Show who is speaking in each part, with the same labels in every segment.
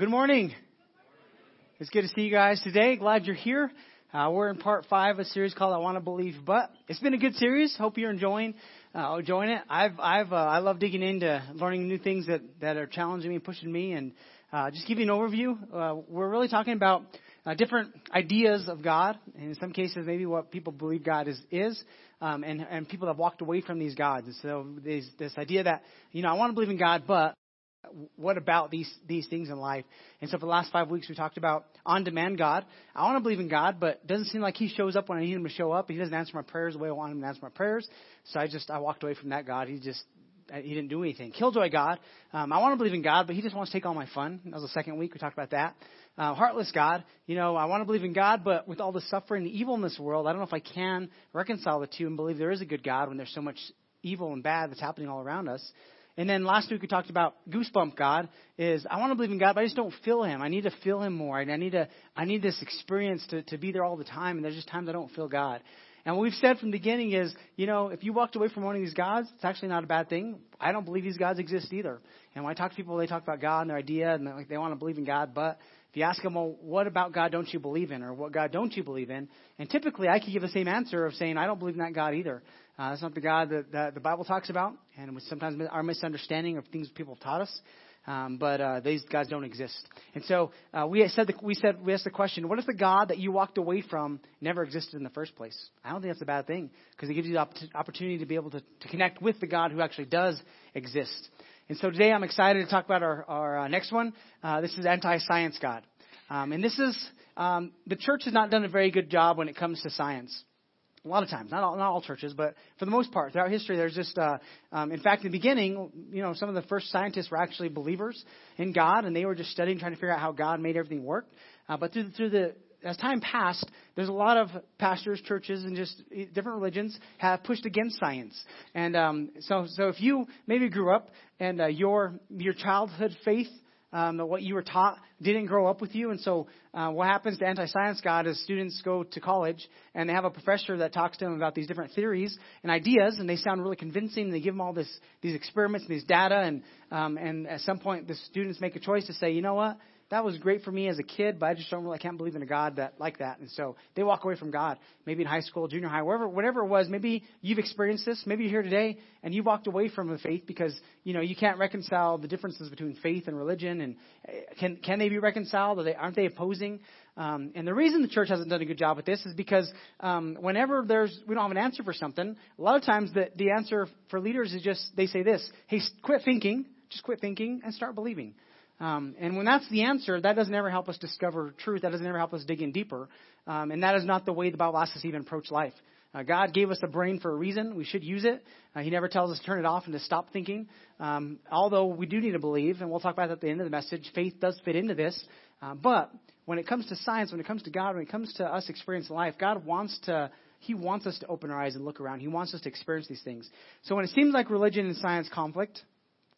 Speaker 1: good morning. It's good to see you guys today. Glad you're here. Uh, we're in part five of a series called "I Want to Believe," but it's been a good series. Hope you're enjoying uh, enjoying it. I've I've uh, I love digging into learning new things that that are challenging me, pushing me, and uh, just giving an overview. Uh, we're really talking about uh, different ideas of God, and in some cases, maybe what people believe God is is, um, and and people have walked away from these gods. And so there's this idea that you know I want to believe in God, but what about these these things in life? And so for the last five weeks, we talked about on-demand God. I want to believe in God, but it doesn't seem like He shows up when I need Him to show up. He doesn't answer my prayers the way I want Him to answer my prayers. So I just I walked away from that God. He just he didn't do anything. Killjoy God. Um, I want to believe in God, but He just wants to take all my fun. That was the second week we talked about that. Uh, heartless God. You know, I want to believe in God, but with all the suffering, the evil in this world, I don't know if I can reconcile the two and believe there is a good God when there's so much evil and bad that's happening all around us. And then last week we talked about goosebump God is I want to believe in God, but I just don't feel Him. I need to feel Him more. I need to I need this experience to, to be there all the time. And there's just times I don't feel God. And what we've said from the beginning is, you know, if you walked away from one of these gods, it's actually not a bad thing. I don't believe these gods exist either. And when I talk to people, they talk about God and their idea, and like they want to believe in God. But if you ask them, well, what about God don't you believe in, or what God don't you believe in? And typically, I could give the same answer of saying, I don't believe in that God either. Uh, that's not the God that, that the Bible talks about, and sometimes our misunderstanding of things people have taught us. Um, but uh, these guys don't exist. And so uh, we said the, we said we asked the question: What if the God that you walked away from never existed in the first place? I don't think that's a bad thing because it gives you the opportunity to be able to, to connect with the God who actually does exist. And so today I'm excited to talk about our, our uh, next one. Uh, this is anti-science God, um, and this is um, the church has not done a very good job when it comes to science a lot of times, not all, not all churches, but for the most part, throughout history, there's just, uh, um, in fact, in the beginning, you know, some of the first scientists were actually believers in God, and they were just studying, trying to figure out how God made everything work. Uh, but through, through the, as time passed, there's a lot of pastors, churches, and just different religions have pushed against science. And um, so, so if you maybe grew up and uh, your your childhood faith um, that what you were taught didn't grow up with you. And so, uh, what happens to anti-science God is students go to college and they have a professor that talks to them about these different theories and ideas, and they sound really convincing. And they give them all this these experiments and these data, and um, and at some point, the students make a choice to say, you know what, that was great for me as a kid, but I just don't really, I can't believe in a God that like that. And so they walk away from God. Maybe in high school, junior high, wherever, whatever it was. Maybe you've experienced this. Maybe you're here today and you walked away from the faith because you know you can't reconcile the differences between faith and religion. And eh, can can they be reconciled? Are they aren't they opposing? Um, and the reason the church hasn't done a good job with this is because um, whenever there's we don't have an answer for something, a lot of times the the answer for leaders is just they say this: Hey, quit thinking, just quit thinking and start believing. Um, and when that's the answer, that doesn't ever help us discover truth. That doesn't ever help us dig in deeper. Um, and that is not the way the Bible asks us to even approach life. Uh, God gave us a brain for a reason. We should use it. Uh, he never tells us to turn it off and to stop thinking. Um, although we do need to believe, and we'll talk about that at the end of the message, faith does fit into this. Uh, but when it comes to science, when it comes to God, when it comes to us experiencing life, God wants to he wants us to open our eyes and look around. He wants us to experience these things. So when it seems like religion and science conflict,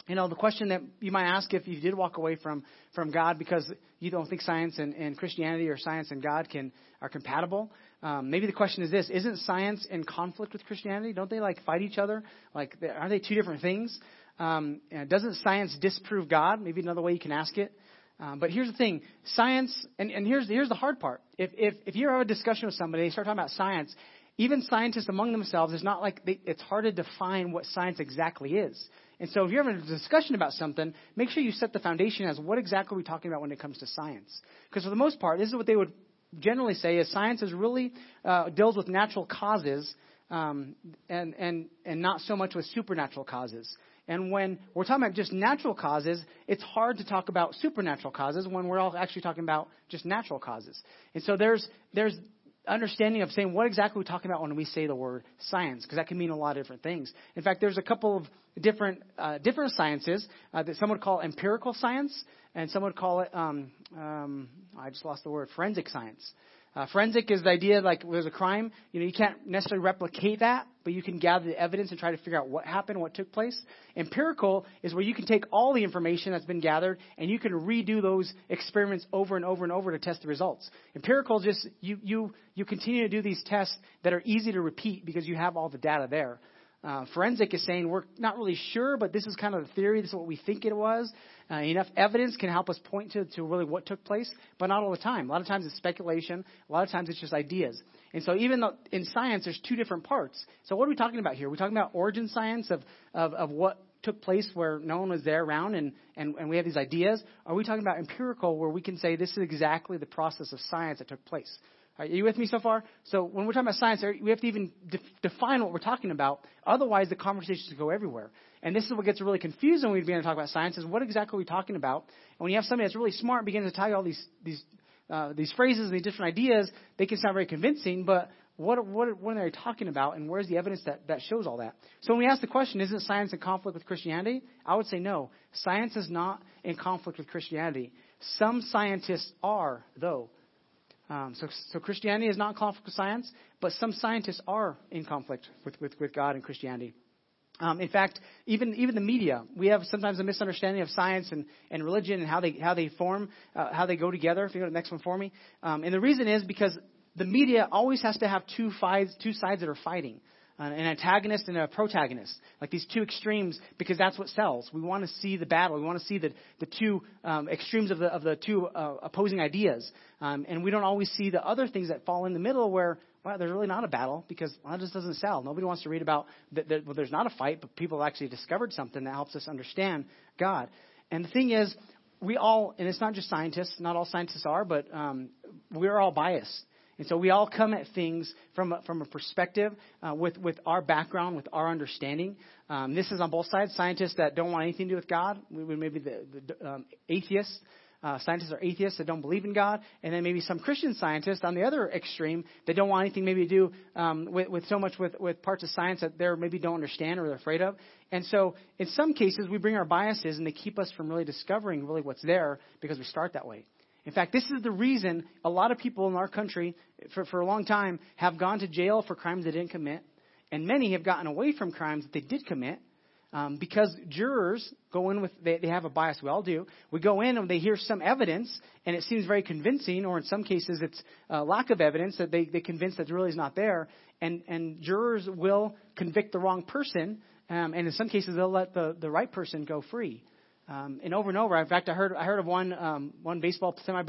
Speaker 1: you know, the question that you might ask if you did walk away from, from God because you don't think science and, and Christianity or science and God can are compatible. Um, maybe the question is this: Isn't science in conflict with Christianity? Don't they like fight each other? Like, are they two different things? Um, doesn't science disprove God? Maybe another way you can ask it. Um, but here's the thing: science, and, and here's here's the hard part. If if if you have a discussion with somebody, they start talking about science. Even scientists among themselves, it's not like they, it's hard to define what science exactly is. And so if you're having a discussion about something, make sure you set the foundation as what exactly are we talking about when it comes to science. Because for the most part, this is what they would generally say is science is really uh, deals with natural causes um, and, and, and not so much with supernatural causes. And when we're talking about just natural causes, it's hard to talk about supernatural causes when we're all actually talking about just natural causes. And so there's, there's understanding of saying what exactly we're talking about when we say the word science, because that can mean a lot of different things. In fact, there's a couple of different uh, different sciences uh, that some would call empirical science, and some would call it um, um, I just lost the word forensic science. Uh, forensic is the idea like there's a crime, you know, you can't necessarily replicate that, but you can gather the evidence and try to figure out what happened, what took place. Empirical is where you can take all the information that's been gathered and you can redo those experiments over and over and over to test the results. Empirical just you you you continue to do these tests that are easy to repeat because you have all the data there. Uh, forensic is saying we're not really sure, but this is kind of the theory. This is what we think it was. Uh, enough evidence can help us point to, to really what took place, but not all the time. A lot of times it's speculation. A lot of times it's just ideas. And so even though in science there's two different parts. So what are we talking about here? We're talking about origin science of, of, of what took place where no one was there around and, and, and we have these ideas? Are we talking about empirical where we can say this is exactly the process of science that took place? Are you with me so far? So when we're talking about science, we have to even de- define what we're talking about. Otherwise, the conversations go everywhere. And this is what gets really confusing when we begin to talk about science: is what exactly are we talking about? And when you have somebody that's really smart and begins to tell you all these these uh, these phrases and these different ideas, they can sound very convincing, but what, what, what are they talking about, and where's the evidence that, that shows all that? So when we ask the question, isn't science in conflict with Christianity? I would say no. Science is not in conflict with Christianity. Some scientists are, though. Um, so, so Christianity is not in conflict with science, but some scientists are in conflict with, with, with God and Christianity. Um, in fact, even even the media, we have sometimes a misunderstanding of science and, and religion and how they how they form, uh, how they go together. If you go to the next one for me, um, and the reason is because the media always has to have two sides, two sides that are fighting. Uh, an antagonist and a protagonist, like these two extremes, because that's what sells. We want to see the battle. We want to see the, the two um, extremes of the, of the two uh, opposing ideas. Um, and we don't always see the other things that fall in the middle where, well, there's really not a battle because well, it just doesn't sell. Nobody wants to read about that, that well, there's not a fight, but people have actually discovered something that helps us understand God. And the thing is, we all, and it's not just scientists, not all scientists are, but um, we're all biased. And so we all come at things from a, from a perspective uh, with, with our background, with our understanding. Um, this is on both sides. Scientists that don't want anything to do with God, maybe the, the um, atheists. Uh, scientists are atheists that don't believe in God, and then maybe some Christian scientists on the other extreme that don't want anything maybe to do um, with, with so much with, with parts of science that they maybe don't understand or they're afraid of. And so, in some cases, we bring our biases, and they keep us from really discovering really what's there because we start that way. In fact, this is the reason a lot of people in our country, for, for a long time, have gone to jail for crimes they didn't commit, and many have gotten away from crimes that they did commit. Um, because jurors go in with, they, they have a bias, we all do. We go in and they hear some evidence, and it seems very convincing, or in some cases it's uh, lack of evidence that they, they convince that really is not there, and, and jurors will convict the wrong person, um, and in some cases they'll let the, the right person go free. Um, and over and over. In fact, I heard I heard of one um, one baseball semi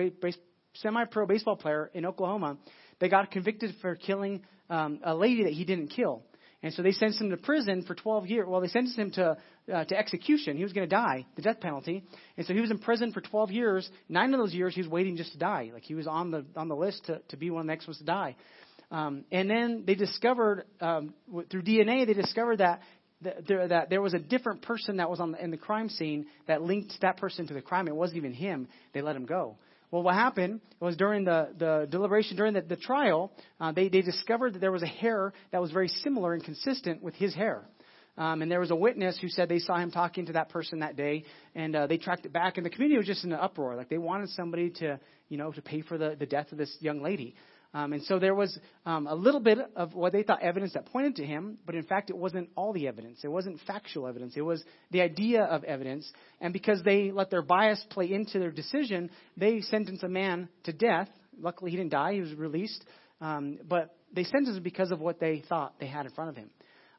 Speaker 1: semi pro baseball player in Oklahoma. They got convicted for killing um, a lady that he didn't kill, and so they sentenced him to prison for 12 years. Well, they sentenced him to uh, to execution. He was going to die, the death penalty, and so he was in prison for 12 years. Nine of those years, he was waiting just to die. Like he was on the on the list to to be one of the next ones to die. Um, and then they discovered um, through DNA, they discovered that there, that there was a different person that was on the, in the crime scene that linked that person to the crime. It wasn't even him. They let him go. Well, what happened was during the, the deliberation, during the, the trial, uh, they, they discovered that there was a hair that was very similar and consistent with his hair. Um, and there was a witness who said they saw him talking to that person that day, and uh, they tracked it back. And the community was just in an uproar. Like they wanted somebody to, you know, to pay for the, the death of this young lady. Um, and so there was um, a little bit of what they thought evidence that pointed to him, but in fact, it wasn't all the evidence. It wasn't factual evidence. It was the idea of evidence. And because they let their bias play into their decision, they sentenced a man to death. Luckily, he didn't die. He was released. Um, but they sentenced him because of what they thought they had in front of him.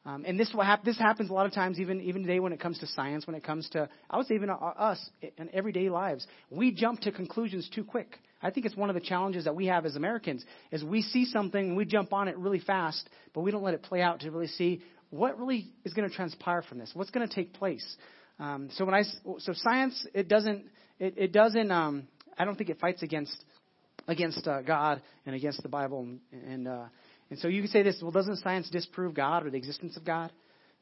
Speaker 1: Um, and this what hap- this happens a lot of times, even even today, when it comes to science, when it comes to I would say even us in everyday lives, we jump to conclusions too quick. I think it's one of the challenges that we have as Americans is we see something and we jump on it really fast, but we don't let it play out to really see what really is going to transpire from this. What's going to take place? Um, so when I so science, it doesn't it, it doesn't um, I don't think it fights against against uh, God and against the Bible and, and uh, and so you can say this, well, doesn't science disprove God or the existence of God?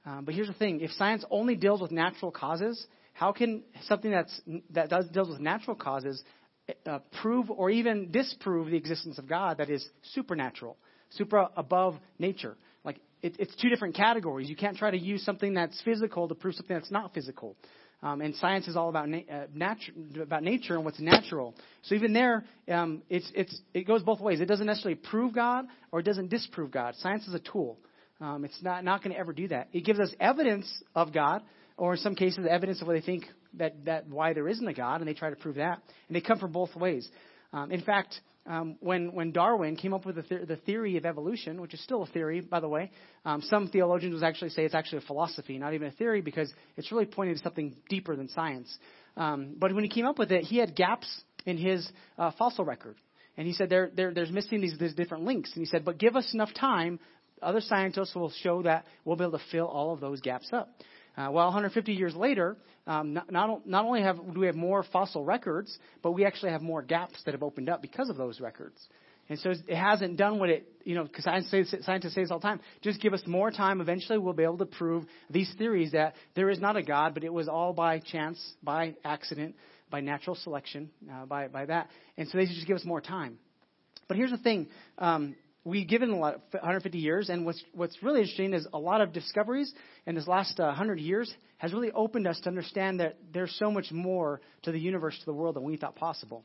Speaker 1: Um, but here's the thing: if science only deals with natural causes, how can something that's that does deals with natural causes uh, prove or even disprove the existence of God that is supernatural, supra above nature? Like it, it's two different categories. You can't try to use something that's physical to prove something that's not physical. Um, and science is all about na- uh, natu- about nature and what's natural. So even there, um, it's it's it goes both ways. It doesn't necessarily prove God or it doesn't disprove God. Science is a tool. Um, it's not not going to ever do that. It gives us evidence of God, or in some cases, the evidence of what they think that, that why there isn't a God, and they try to prove that. And they come from both ways. Um, in fact, um, when, when Darwin came up with the, the, the theory of evolution, which is still a theory, by the way, um, some theologians would actually say it's actually a philosophy, not even a theory, because it's really pointing to something deeper than science. Um, but when he came up with it, he had gaps in his uh, fossil record. And he said there, there, there's missing these, these different links. And he said, but give us enough time, other scientists will show that we'll be able to fill all of those gaps up. Uh, well, 150 years later, um, not, not, only have, do we have more fossil records, but we actually have more gaps that have opened up because of those records. And so it hasn't done what it, you know, because scientists say this all the time. Just give us more time. Eventually, we'll be able to prove these theories that there is not a God, but it was all by chance, by accident, by natural selection, uh, by by that. And so they just give us more time. But here's the thing: um, we've given a lot, 150 years, and what's what's really interesting is a lot of discoveries in this last uh, 100 years has really opened us to understand that there's so much more to the universe, to the world, than we thought possible.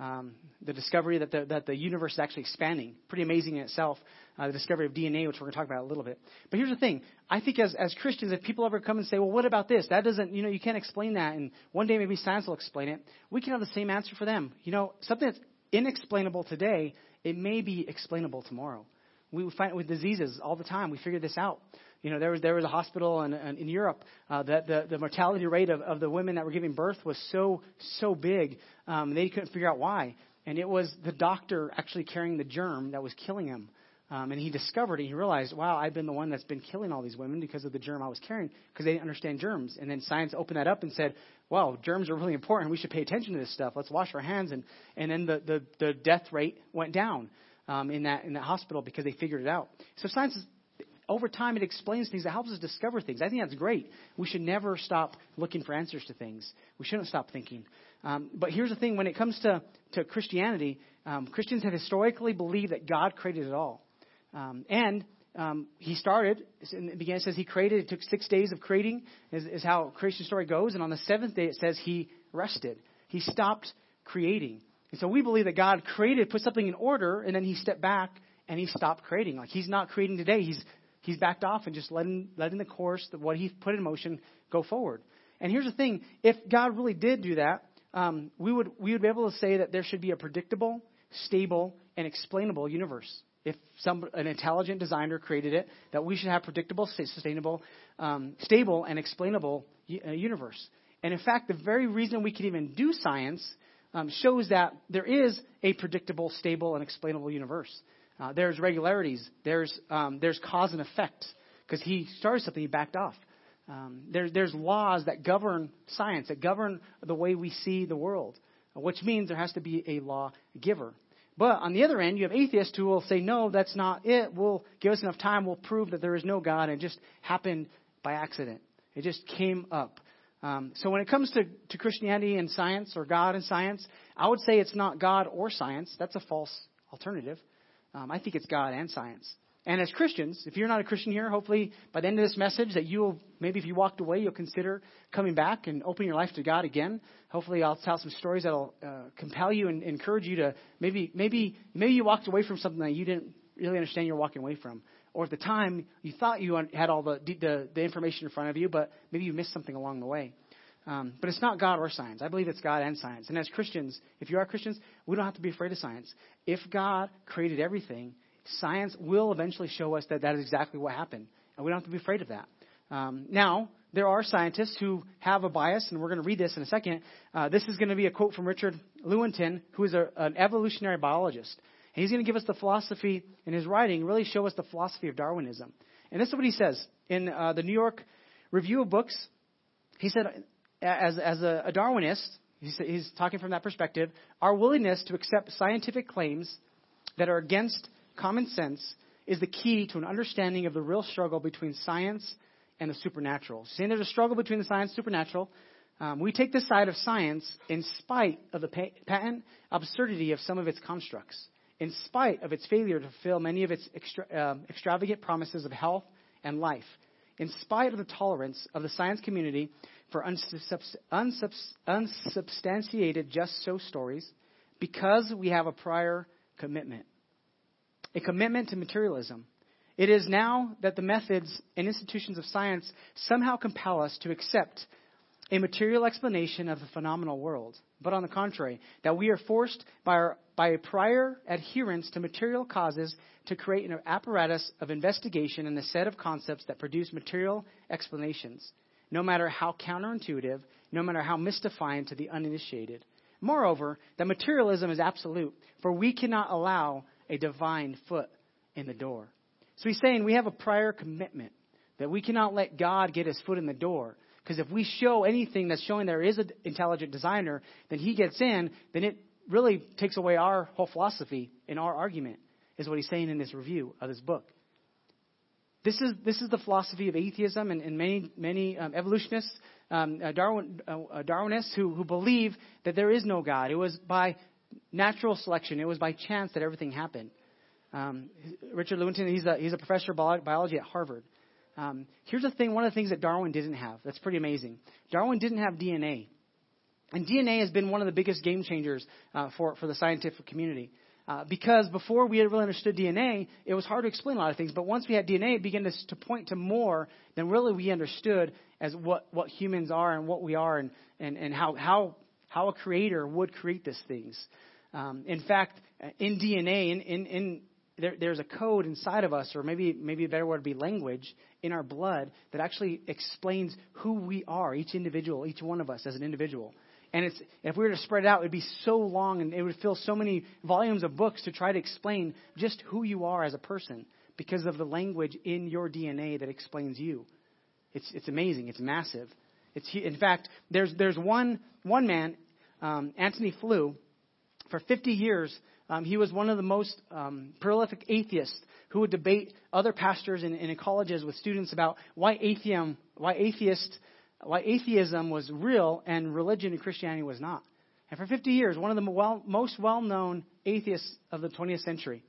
Speaker 1: Um, the discovery that the, that the universe is actually expanding, pretty amazing in itself. Uh, the discovery of DNA, which we're going to talk about a little bit. But here's the thing: I think as as Christians, if people ever come and say, "Well, what about this? That doesn't, you know, you can't explain that," and one day maybe science will explain it, we can have the same answer for them. You know, something that's inexplainable today, it may be explainable tomorrow. We find it with diseases all the time. We figure this out. You know, there was there was a hospital in, in Europe uh, that the the mortality rate of, of the women that were giving birth was so so big, um, they couldn't figure out why. And it was the doctor actually carrying the germ that was killing him. Um, and he discovered it. He realized, wow, I've been the one that's been killing all these women because of the germ I was carrying, because they didn't understand germs. And then science opened that up and said, wow, germs are really important. We should pay attention to this stuff. Let's wash our hands. And, and then the, the, the death rate went down um, in, that, in that hospital because they figured it out. So science is, over time, it explains things. It helps us discover things. I think that's great. We should never stop looking for answers to things. We shouldn't stop thinking. Um, but here's the thing: when it comes to to Christianity, um, Christians have historically believed that God created it all, um, and um, he started in the beginning. It says he created. It took six days of creating, is, is how creation story goes. And on the seventh day, it says he rested. He stopped creating. And so we believe that God created, put something in order, and then he stepped back and he stopped creating. Like he's not creating today. He's He's backed off and just letting, letting the course, of what he put in motion, go forward. And here's the thing if God really did do that, um, we, would, we would be able to say that there should be a predictable, stable, and explainable universe. If some, an intelligent designer created it, that we should have predictable, sustainable, um, stable, and explainable uh, universe. And in fact, the very reason we can even do science um, shows that there is a predictable, stable, and explainable universe. Uh, there's regularities. There's, um, there's cause and effect. Because he started something, he backed off. Um, there, there's laws that govern science, that govern the way we see the world, which means there has to be a law giver. But on the other end, you have atheists who will say, no, that's not it. We'll give us enough time. We'll prove that there is no God. And it just happened by accident. It just came up. Um, so when it comes to, to Christianity and science or God and science, I would say it's not God or science. That's a false alternative. Um, I think it's God and science. And as Christians, if you're not a Christian here, hopefully by the end of this message that you will, maybe if you walked away, you'll consider coming back and opening your life to God again. Hopefully I'll tell some stories that'll uh, compel you and encourage you to maybe, maybe, maybe you walked away from something that you didn't really understand you're walking away from. Or at the time you thought you had all the, the, the information in front of you, but maybe you missed something along the way. Um, but it's not God or science. I believe it's God and science. And as Christians, if you are Christians, we don't have to be afraid of science. If God created everything, science will eventually show us that that is exactly what happened. And we don't have to be afraid of that. Um, now, there are scientists who have a bias, and we're going to read this in a second. Uh, this is going to be a quote from Richard Lewontin, who is a, an evolutionary biologist. And he's going to give us the philosophy in his writing, really show us the philosophy of Darwinism. And this is what he says in uh, the New York Review of Books. He said, as, as a, a Darwinist, he's, he's talking from that perspective, our willingness to accept scientific claims that are against common sense is the key to an understanding of the real struggle between science and the supernatural. Saying there's a struggle between the science and supernatural, um, we take the side of science in spite of the patent absurdity of some of its constructs, in spite of its failure to fulfill many of its extra, uh, extravagant promises of health and life, in spite of the tolerance of the science community for unsubstantiated just so stories because we have a prior commitment a commitment to materialism. It is now that the methods and institutions of science somehow compel us to accept a material explanation of the phenomenal world, but on the contrary, that we are forced by, our, by a prior adherence to material causes to create an apparatus of investigation and a set of concepts that produce material explanations, no matter how counterintuitive, no matter how mystifying to the uninitiated. Moreover, that materialism is absolute, for we cannot allow a divine foot in the door. So he's saying we have a prior commitment that we cannot let God get his foot in the door. Because if we show anything that's showing there is an intelligent designer, then he gets in, then it really takes away our whole philosophy in our argument, is what he's saying in this review of this book. This is, this is the philosophy of atheism and, and many, many um, evolutionists um, uh, Darwin, uh, uh, Darwinists who, who believe that there is no God. It was by natural selection, it was by chance that everything happened. Um, Richard Lewontin, he's a, he's a professor of biology at Harvard. Um, here's the thing one of the things that Darwin didn't have that's pretty amazing. Darwin didn't have DNA. And DNA has been one of the biggest game changers uh, for, for the scientific community. Uh, because before we had really understood DNA, it was hard to explain a lot of things. But once we had DNA, it began to, to point to more than really we understood as what, what humans are and what we are and, and, and how, how, how a creator would create these things. Um, in fact, in DNA, in, in, in there, there's a code inside of us, or maybe maybe a better word would be language in our blood that actually explains who we are, each individual, each one of us as an individual. And it's, if we were to spread it out, it would be so long and it would fill so many volumes of books to try to explain just who you are as a person because of the language in your DNA that explains you. It's, it's amazing. It's massive. It's, in fact, there's, there's one, one man, um, Antony Flew, for 50 years, um, he was one of the most um, prolific atheists who would debate other pastors in, in colleges with students about why atheism, why atheist why atheism was real and religion and Christianity was not. And for 50 years, one of the well, most well known atheists of the 20th century,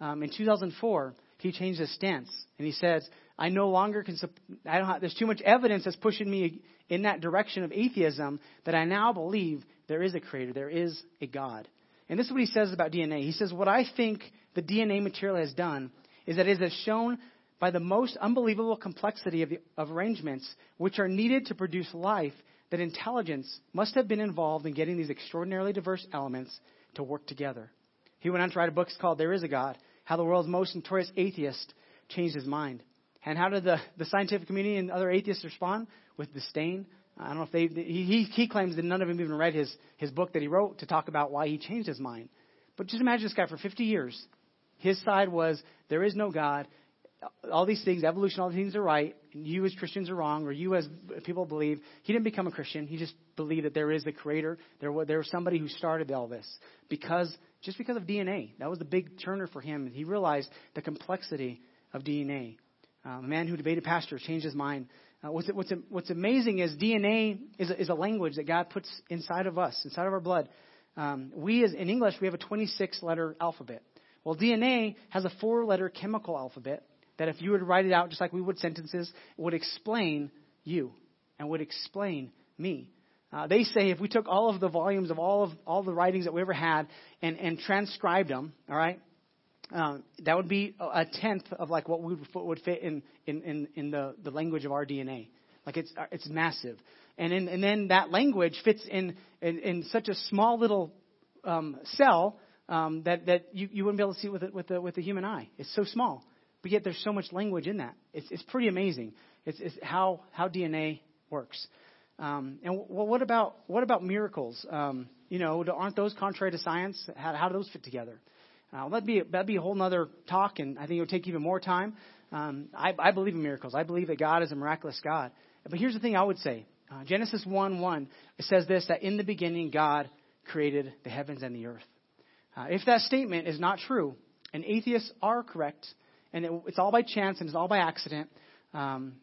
Speaker 1: um, in 2004, he changed his stance. And he says, I no longer can, I don't have, there's too much evidence that's pushing me in that direction of atheism that I now believe there is a creator, there is a God. And this is what he says about DNA. He says, What I think the DNA material has done is that it has shown by the most unbelievable complexity of, the, of arrangements which are needed to produce life that intelligence must have been involved in getting these extraordinarily diverse elements to work together. He went on to write a book called There Is a God How the World's Most Notorious Atheist Changed His Mind. And how did the, the scientific community and other atheists respond? With disdain. I don't know if they, he, he claims that none of them even read his, his book that he wrote to talk about why he changed his mind. But just imagine this guy for 50 years. His side was, there is no God all these things, evolution, all these things are right, and you as Christians are wrong, or you as people believe. He didn't become a Christian. He just believed that there is a creator. There was, there was somebody who started all this because just because of DNA. That was the big turner for him. He realized the complexity of DNA. Um, a man who debated pastors changed his mind. Uh, what's, what's, what's amazing is DNA is is a language that God puts inside of us, inside of our blood. Um, we, as in English, we have a 26 letter alphabet. Well, DNA has a four letter chemical alphabet that if you were to write it out just like we would sentences, would explain you and would explain me. Uh, they say if we took all of the volumes of all of all the writings that we ever had and, and transcribed them, all right, uh, that would be a tenth of like what we would fit in, in, in, in the, the language of our DNA. Like it's it's massive, and in, and then that language fits in in, in such a small little um, cell um, that that you, you wouldn't be able to see it with it with the with the human eye. It's so small but yet there's so much language in that. It's, it's pretty amazing. It's, it's how, how DNA works. Um, and well, what about what about miracles? Um, you know, aren't those contrary to science? How, how do those fit together? Uh, that'd be that'd be a whole other talk, and I think it would take even more time. Um, I, I believe in miracles. I believe that God is a miraculous God. But here's the thing: I would say, uh, Genesis one one it says this that in the beginning God created the heavens and the earth. Uh, if that statement is not true, and atheists are correct and it, it's all by chance and it's all by accident. Um,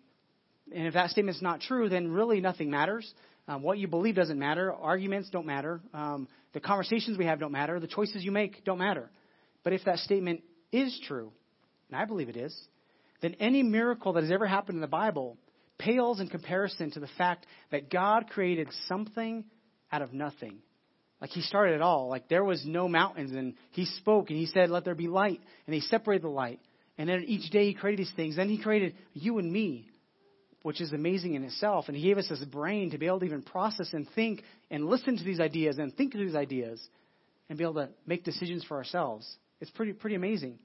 Speaker 1: and if that statement is not true, then really nothing matters. Um, what you believe doesn't matter. Arguments don't matter. Um, the conversations we have don't matter. The choices you make don't matter. But if that statement is true, and I believe it is, then any miracle that has ever happened in the Bible pales in comparison to the fact that God created something out of nothing. Like he started it all. Like there was no mountains and he spoke and he said, let there be light. And he separated the light. And then each day he created these things. Then he created you and me. which is amazing in itself. And He gave us this brain to be able to even process and think and listen to these ideas and think of these ideas and be able to make decisions for ourselves. It's pretty pretty amazing.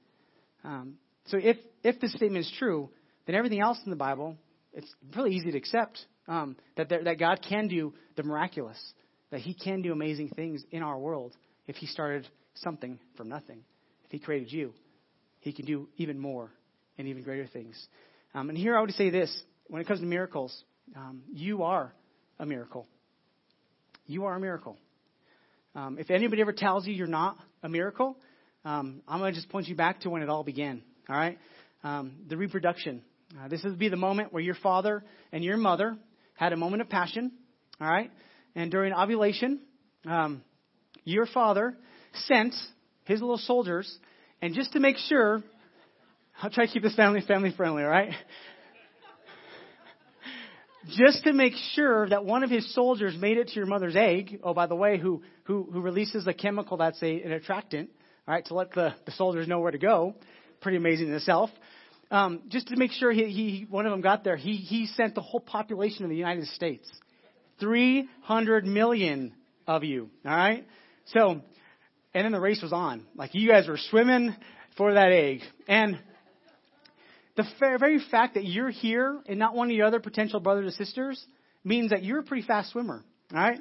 Speaker 1: Um, so if if this statement is true, then everything else in the Bible it's really easy to accept um, that there, that God can do the miraculous, that He can do amazing things in our world if He started something from nothing. If He created you, He can do even more and even greater things. Um, and here I would say this: when it comes to miracles, um, you are a miracle. You are a miracle. Um, if anybody ever tells you you're not a miracle, um, I'm going to just point you back to when it all began. All right, um, the reproduction uh, this would be the moment where your father and your mother had a moment of passion, all right? And during ovulation, um, your father sent his little soldiers, and just to make sure, I'll try to keep this family family friendly, all right? just to make sure that one of his soldiers made it to your mother's egg. Oh, by the way, who who who releases a chemical that's a, an attractant, right, to let the, the soldiers know where to go. Pretty amazing in itself um, just to make sure he, he, one of them got there, he, he sent the whole population of the United States. 300 million of you, all right? So, and then the race was on. Like you guys were swimming for that egg. And the very fact that you're here and not one of your other potential brothers or sisters means that you're a pretty fast swimmer, all right?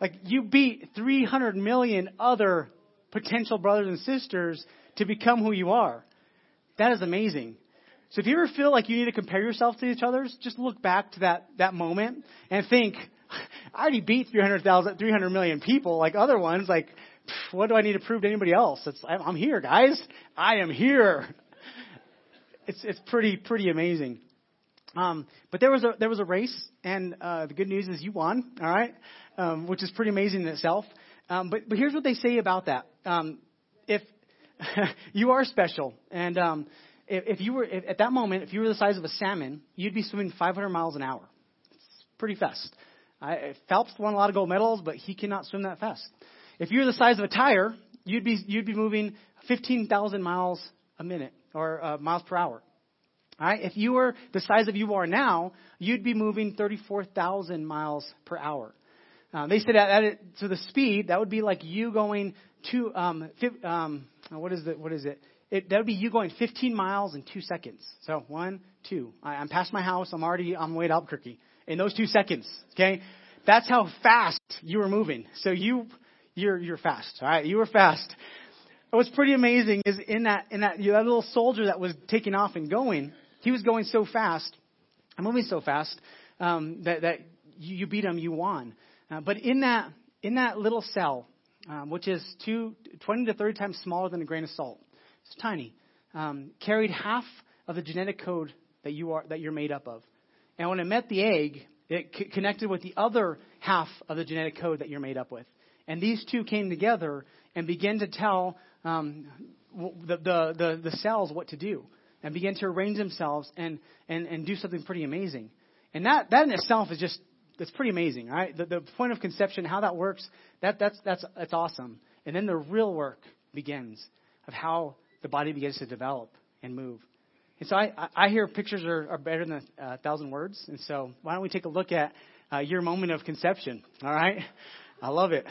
Speaker 1: Like you beat 300 million other potential brothers and sisters to become who you are. That is amazing. So if you ever feel like you need to compare yourself to each other, just look back to that, that moment and think, I already beat 300,000, 300 million people like other ones. Like, what do I need to prove to anybody else? It's, I'm here, guys. I am here. It's, it's pretty, pretty amazing. Um, but there was a, there was a race and, uh, the good news is you won, all right? Um, which is pretty amazing in itself. Um, but, but here's what they say about that. Um, if, you are special. And um, if, if you were if, at that moment, if you were the size of a salmon, you'd be swimming 500 miles an hour. It's pretty fast. I, Phelps won a lot of gold medals, but he cannot swim that fast. If you were the size of a tire, you'd be you'd be moving 15,000 miles a minute or uh, miles per hour. All right. If you were the size of you are now, you'd be moving 34,000 miles per hour. Uh, they said it, so the speed that would be like you going to um, um, what is it? What is it? It that would be you going 15 miles in two seconds. So one, two. I, I'm past my house. I'm already on my way to Albuquerque in those two seconds. Okay, that's how fast you were moving. So you you're you're fast. All right, you were fast. What's pretty amazing is in that in that, you know, that little soldier that was taking off and going, he was going so fast, and moving so fast um, that that you, you beat him, you won. Uh, but in that in that little cell, um, which is two, 20 to 30 times smaller than a grain of salt. It's tiny. Um, carried half of the genetic code that you are that you're made up of. And when it met the egg, it c- connected with the other half of the genetic code that you're made up with. And these two came together and began to tell um, the, the, the, the cells what to do and began to arrange themselves and, and, and do something pretty amazing. And that, that in itself is just that's pretty amazing, right? The, the point of conception, how that works, that, that's, that's, that's awesome. And then the real work begins of how the body begins to develop and move. And so I, I hear pictures are, are better than a thousand words. And so why don't we take a look at uh, your moment of conception? All right? I love it.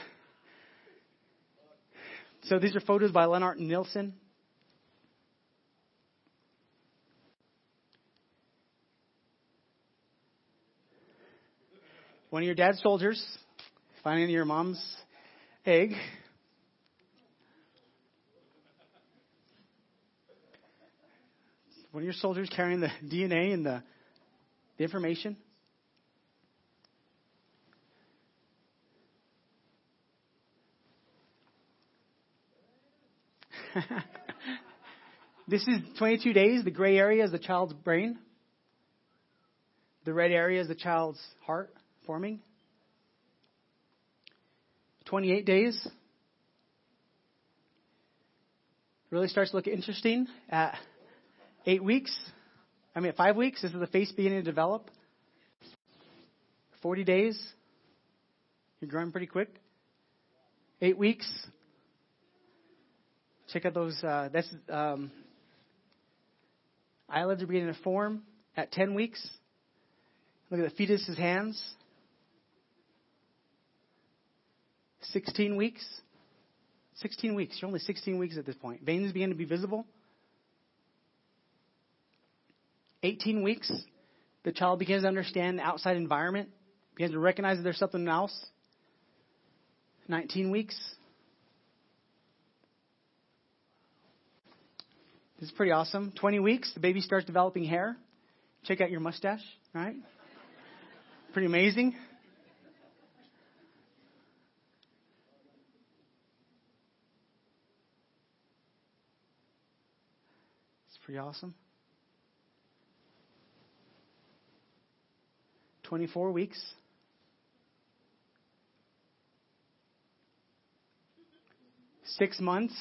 Speaker 1: So these are photos by Lennart Nilsson. One of your dad's soldiers finding your mom's egg. One of your soldiers carrying the DNA and the, the information. this is 22 days. The gray area is the child's brain. The red area is the child's heart forming. 28 days. Really starts to look interesting at eight weeks. I mean, at five weeks, this is the face beginning to develop. 40 days, you're growing pretty quick. Eight weeks, check out those. Uh, that's um, eyelids are beginning to form at 10 weeks. Look at the fetus's hands. 16 weeks. 16 weeks. You're only 16 weeks at this point. Veins begin to be visible. 18 weeks. The child begins to understand the outside environment, begins to recognize that there's something else. 19 weeks. This is pretty awesome. 20 weeks, the baby starts developing hair. Check out your mustache, right? Pretty amazing. It's pretty awesome. 24 weeks. Six months.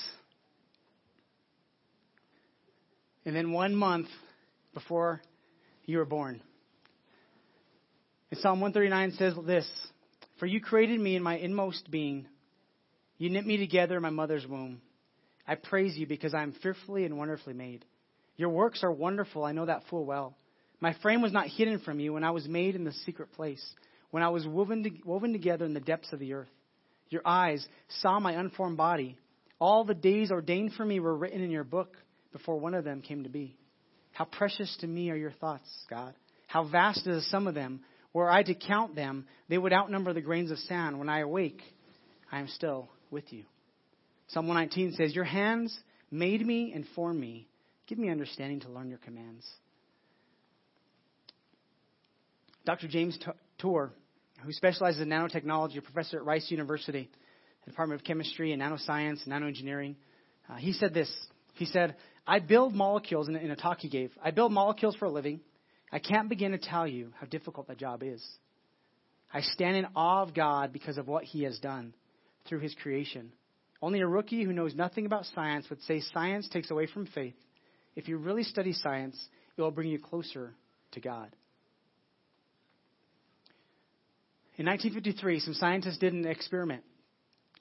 Speaker 1: And then one month before you were born. And Psalm 139 says this For you created me in my inmost being. You knit me together in my mother's womb. I praise you because I am fearfully and wonderfully made. Your works are wonderful, I know that full well. My frame was not hidden from you when I was made in the secret place, when I was woven, to, woven together in the depths of the earth. Your eyes saw my unformed body. All the days ordained for me were written in your book before one of them came to be. How precious to me are your thoughts, God. How vast is the sum of them. Were I to count them, they would outnumber the grains of sand. When I awake, I am still with you. Psalm 119 says, Your hands made me and formed me. Give me understanding to learn your commands. Dr. James Tour, who specializes in nanotechnology, a professor at Rice University, the Department of Chemistry and Nanoscience and Nanoengineering, uh, he said this. He said, I build molecules in in a talk he gave. I build molecules for a living. I can't begin to tell you how difficult that job is. I stand in awe of God because of what He has done through His creation. Only a rookie who knows nothing about science would say science takes away from faith. If you really study science, it will bring you closer to God. In 1953, some scientists did an experiment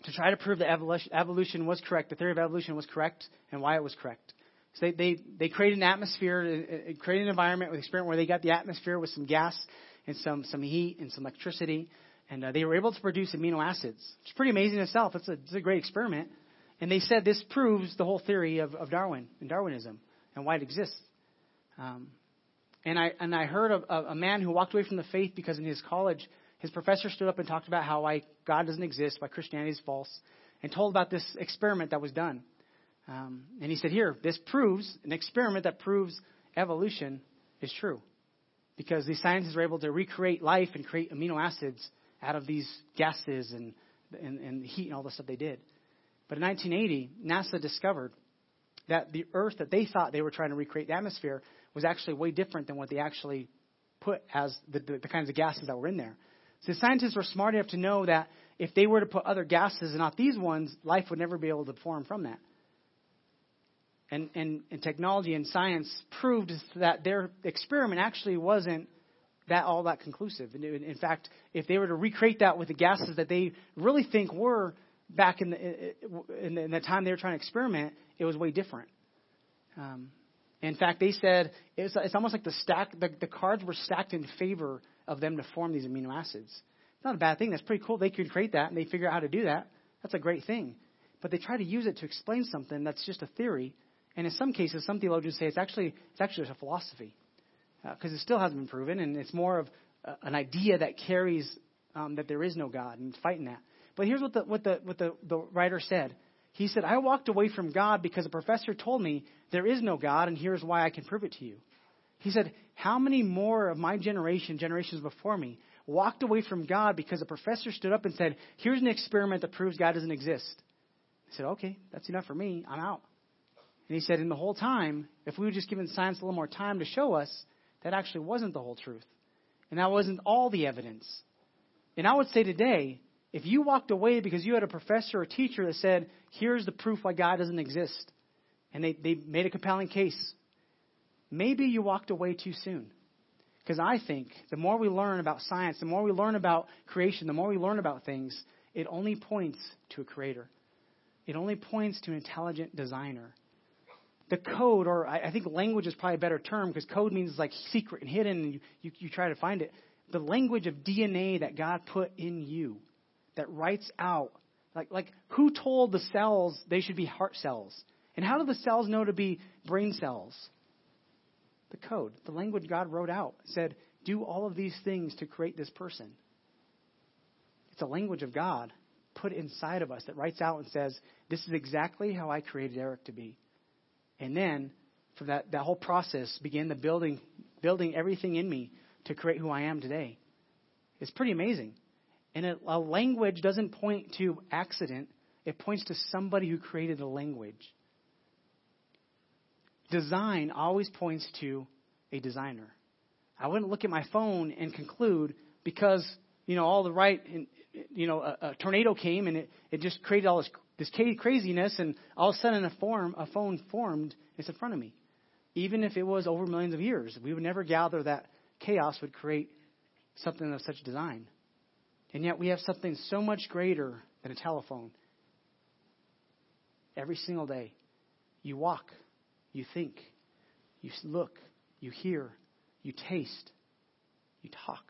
Speaker 1: to try to prove that evolution was correct, the theory of evolution was correct, and why it was correct. So they, they, they created an atmosphere, uh, uh, created an environment with experiment where they got the atmosphere with some gas and some, some heat and some electricity, and uh, they were able to produce amino acids. It's pretty amazing in itself. It's a, it's a great experiment. And they said this proves the whole theory of, of Darwin and Darwinism and why it exists. Um, and I and I heard of a, a man who walked away from the faith because in his college his professor stood up and talked about how why God doesn't exist, why Christianity is false, and told about this experiment that was done. Um, and he said, Here, this proves, an experiment that proves evolution is true. Because these scientists were able to recreate life and create amino acids out of these gases and, and, and heat and all the stuff they did. But in 1980, NASA discovered that the Earth that they thought they were trying to recreate the atmosphere was actually way different than what they actually put as the, the, the kinds of gases that were in there. So scientists were smart enough to know that if they were to put other gases and not these ones, life would never be able to form from that and, and, and technology and science proved that their experiment actually wasn't that all that conclusive. In, in fact, if they were to recreate that with the gases that they really think were back in the, in the, in the time they were trying to experiment, it was way different. Um, in fact, they said it's, it's almost like the stack, the, the cards were stacked in favor of them to form these amino acids. It's not a bad thing. That's pretty cool. They could create that and they figure out how to do that. That's a great thing. But they try to use it to explain something that's just a theory and in some cases, some theologians say it's actually it's actually just a philosophy because uh, it still hasn't been proven, and it's more of uh, an idea that carries um, that there is no God and fighting that. But here's what the what the what the, the writer said. He said, "I walked away from God because a professor told me there is no God, and here's why I can prove it to you." He said, "How many more of my generation, generations before me, walked away from God because a professor stood up and said, "Here's an experiment that proves God doesn't exist." He said, "Okay, that's enough for me. I'm out." And he said, in the whole time, if we would just given science a little more time to show us, that actually wasn't the whole truth. And that wasn't all the evidence. And I would say today, if you walked away because you had a professor or teacher that said, here's the proof why God doesn't exist, and they, they made a compelling case, maybe you walked away too soon. Because I think the more we learn about science, the more we learn about creation, the more we learn about things, it only points to a creator. It only points to an intelligent designer the code, or I, think language is probably a better term because code means like secret and hidden, and you, you, you try to find it. the language of DNA that God put in you that writes out like like who told the cells they should be heart cells? And how do the cells know to be brain cells? The code, the language God wrote out said, do all of these things to create this person. It's a language of God put inside of us that writes out and says, This is exactly how I created Eric to be. And then from that, that whole process began the building building everything in me to create who I am today. It's pretty amazing. And a, a language doesn't point to accident, it points to somebody who created the language. Design always points to a designer. I wouldn't look at my phone and conclude because, you know, all the right, you know, a, a tornado came and it, it just created all this, this craziness and all of a sudden a form, a phone formed, it's in front of me. Even if it was over millions of years, we would never gather that chaos would create something of such design. And yet we have something so much greater than a telephone. Every single day, you walk, you think, you look, you hear, you taste, you talk.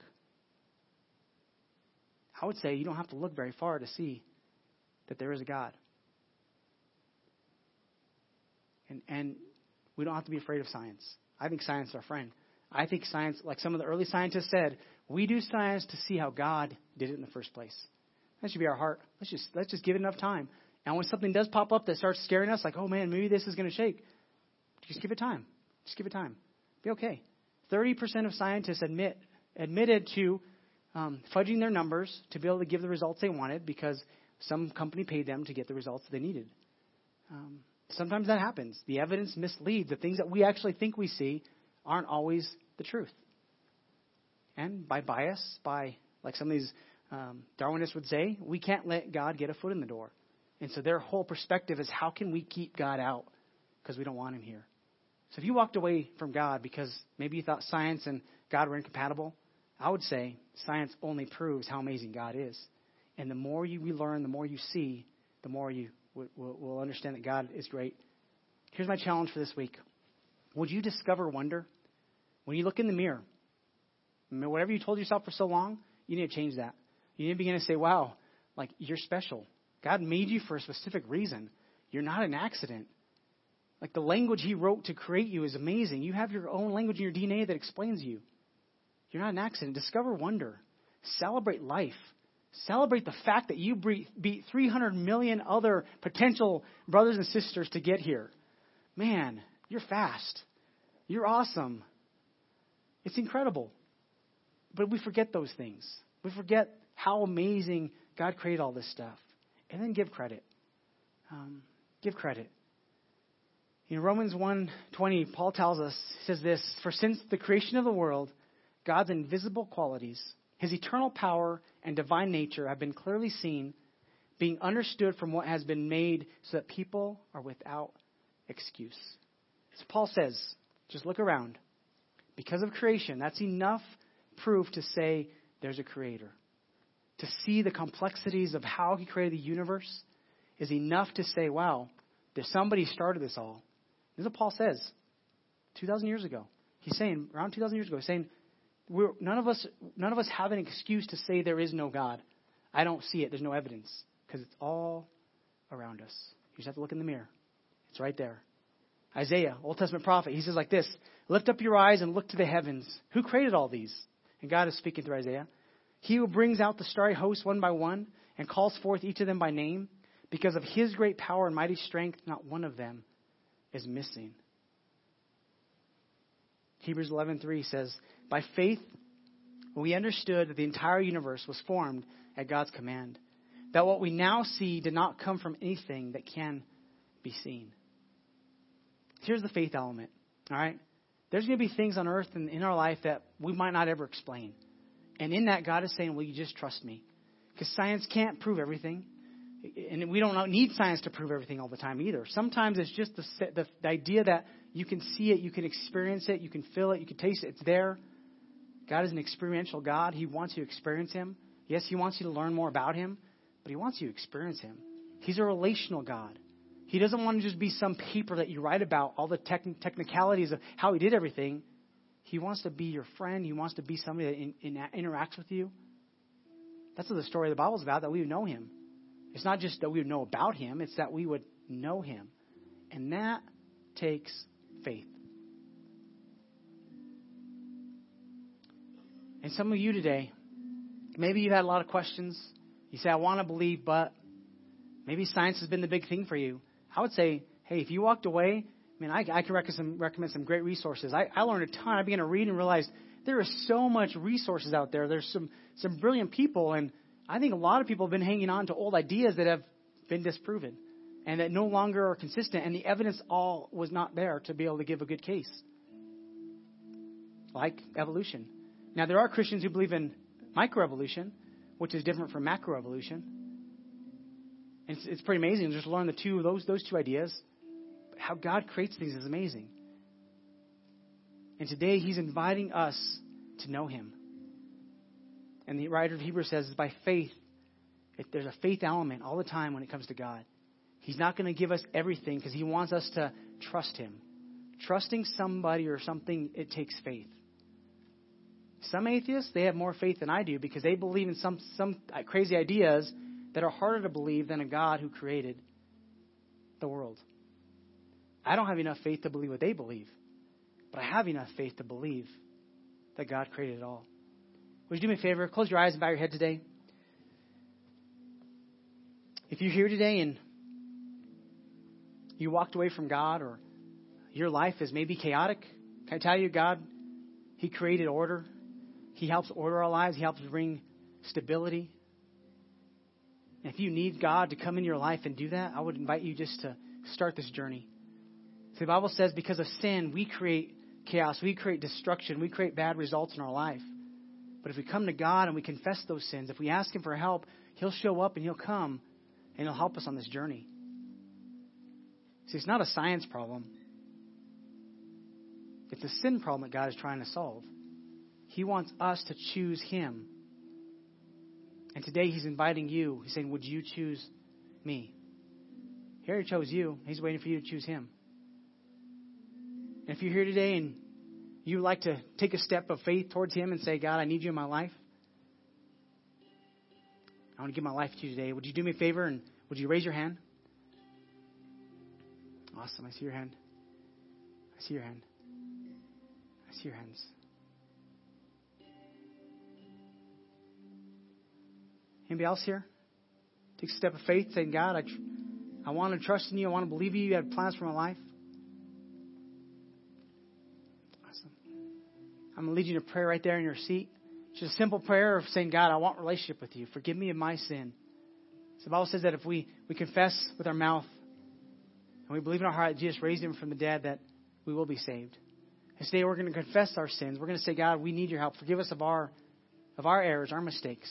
Speaker 1: I would say you don't have to look very far to see that there is a God. And, and we don't have to be afraid of science. I think science is our friend. I think science, like some of the early scientists said, we do science to see how God did it in the first place. That should be our heart. Let's just let's just give it enough time. And when something does pop up that starts scaring us, like, oh man, maybe this is going to shake, just give it time. Just give it time. Be okay. 30% of scientists admit admitted to um, fudging their numbers to be able to give the results they wanted because some company paid them to get the results they needed. Um, sometimes that happens. The evidence misleads. The things that we actually think we see aren't always the truth. And by bias, by like some of these um, Darwinists would say, we can't let God get a foot in the door. And so their whole perspective is how can we keep God out because we don't want him here. So if you walked away from God because maybe you thought science and God were incompatible, I would say science only proves how amazing God is. And the more you learn, the more you see, the more you will, will understand that God is great. Here's my challenge for this week. Would you discover wonder? When you look in the mirror, whatever you told yourself for so long, you need to change that. You need to begin to say, wow, like you're special. God made you for a specific reason. You're not an accident. Like the language He wrote to create you is amazing. You have your own language in your DNA that explains you. You're not an accident. Discover wonder. Celebrate life. Celebrate the fact that you beat 300 million other potential brothers and sisters to get here. Man, you're fast. You're awesome. It's incredible. But we forget those things. We forget how amazing God created all this stuff. And then give credit. Um, give credit. In Romans 1:20, Paul tells us, says this, "For since the creation of the world, God's invisible qualities, his eternal power and divine nature have been clearly seen, being understood from what has been made, so that people are without excuse." So Paul says, just look around. Because of creation, that's enough proof to say there's a creator. To see the complexities of how he created the universe is enough to say, wow, there's somebody started this all. This is what Paul says 2,000 years ago. He's saying, around 2,000 years ago, he's saying, none, of us, none of us have an excuse to say there is no God. I don't see it. There's no evidence because it's all around us. You just have to look in the mirror. It's right there. Isaiah, Old Testament prophet, he says like this Lift up your eyes and look to the heavens. Who created all these? And God is speaking through Isaiah. He who brings out the starry hosts one by one and calls forth each of them by name, because of his great power and mighty strength, not one of them is missing. Hebrews 11:3 says, "By faith we understood that the entire universe was formed at God's command, that what we now see did not come from anything that can be seen." Here's the faith element, all right? There's going to be things on earth and in our life that we might not ever explain. And in that, God is saying, Will you just trust me? Because science can't prove everything and we don't need science to prove everything all the time either. Sometimes it's just the, the, the, idea that you can see it, you can experience it, you can feel it, you can taste it. It's there. God is an experiential God. He wants you to experience Him. Yes, He wants you to learn more about Him, but He wants you to experience Him. He's a relational God. He doesn't want to just be some paper that you write about, all the technicalities of how He did everything. He wants to be your friend. He wants to be somebody that in, in, interacts with you. That's what the story of the Bible is about, that we would know him. It's not just that we would know about him, it's that we would know him. And that takes faith. And some of you today, maybe you've had a lot of questions. You say, I want to believe, but maybe science has been the big thing for you. I would say, hey, if you walked away, mean, I, I can recommend some, recommend some great resources. I, I learned a ton. I began to read and realize there is so much resources out there. There's some, some brilliant people, and I think a lot of people have been hanging on to old ideas that have been disproven and that no longer are consistent, and the evidence all was not there to be able to give a good case. Like evolution. Now, there are Christians who believe in microevolution, which is different from macroevolution. It's, it's pretty amazing just learn the two those those two ideas. How God creates things is amazing. And today He's inviting us to know Him. And the writer of Hebrews says, by faith, there's a faith element all the time when it comes to God. He's not going to give us everything because He wants us to trust Him. Trusting somebody or something, it takes faith. Some atheists, they have more faith than I do because they believe in some, some crazy ideas that are harder to believe than a God who created the world. I don't have enough faith to believe what they believe, but I have enough faith to believe that God created it all. Would you do me a favor? Close your eyes and bow your head today. If you're here today and you walked away from God or your life is maybe chaotic, can I tell you, God, He created order. He helps order our lives. He helps bring stability. And if you need God to come in your life and do that, I would invite you just to start this journey. So the Bible says because of sin, we create chaos, we create destruction, we create bad results in our life. But if we come to God and we confess those sins, if we ask Him for help, He'll show up and He'll come and He'll help us on this journey. See, it's not a science problem. It's a sin problem that God is trying to solve. He wants us to choose Him. And today He's inviting you. He's saying, Would you choose me? Here he already chose you. He's waiting for you to choose Him. And if you're here today and you would like to take a step of faith towards Him and say, God, I need you in my life, I want to give my life to you today. Would you do me a favor and would you raise your hand? Awesome. I see your hand. I see your hand. I see your hands. Anybody else here? Take a step of faith, saying, God, I, tr- I want to trust in you. I want to believe you. You have plans for my life. Awesome. I'm going to lead you to prayer right there in your seat. Just a simple prayer of saying, God, I want relationship with you. Forgive me of my sin. So the Bible says that if we, we confess with our mouth and we believe in our heart that Jesus raised him from the dead, that we will be saved. And today we're going to confess our sins. We're going to say, God, we need your help. Forgive us of our of our errors, our mistakes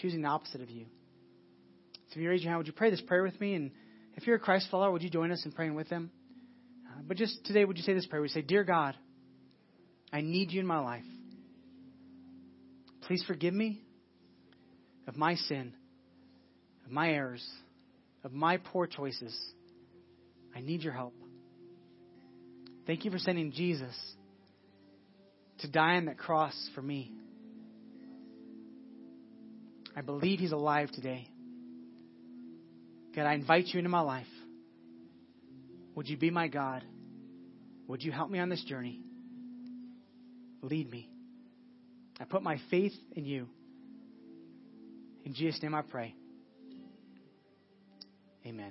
Speaker 1: choosing the opposite of you. So if you raise your hand, would you pray this prayer with me? And if you're a Christ follower, would you join us in praying with them? But just today, would you say this prayer? We say, Dear God, I need you in my life. Please forgive me of my sin, of my errors, of my poor choices. I need your help. Thank you for sending Jesus to die on that cross for me. I believe He's alive today. God, I invite you into my life. Would you be my God? Would you help me on this journey? Lead me. I put my faith in you. In Jesus' name I pray. Amen.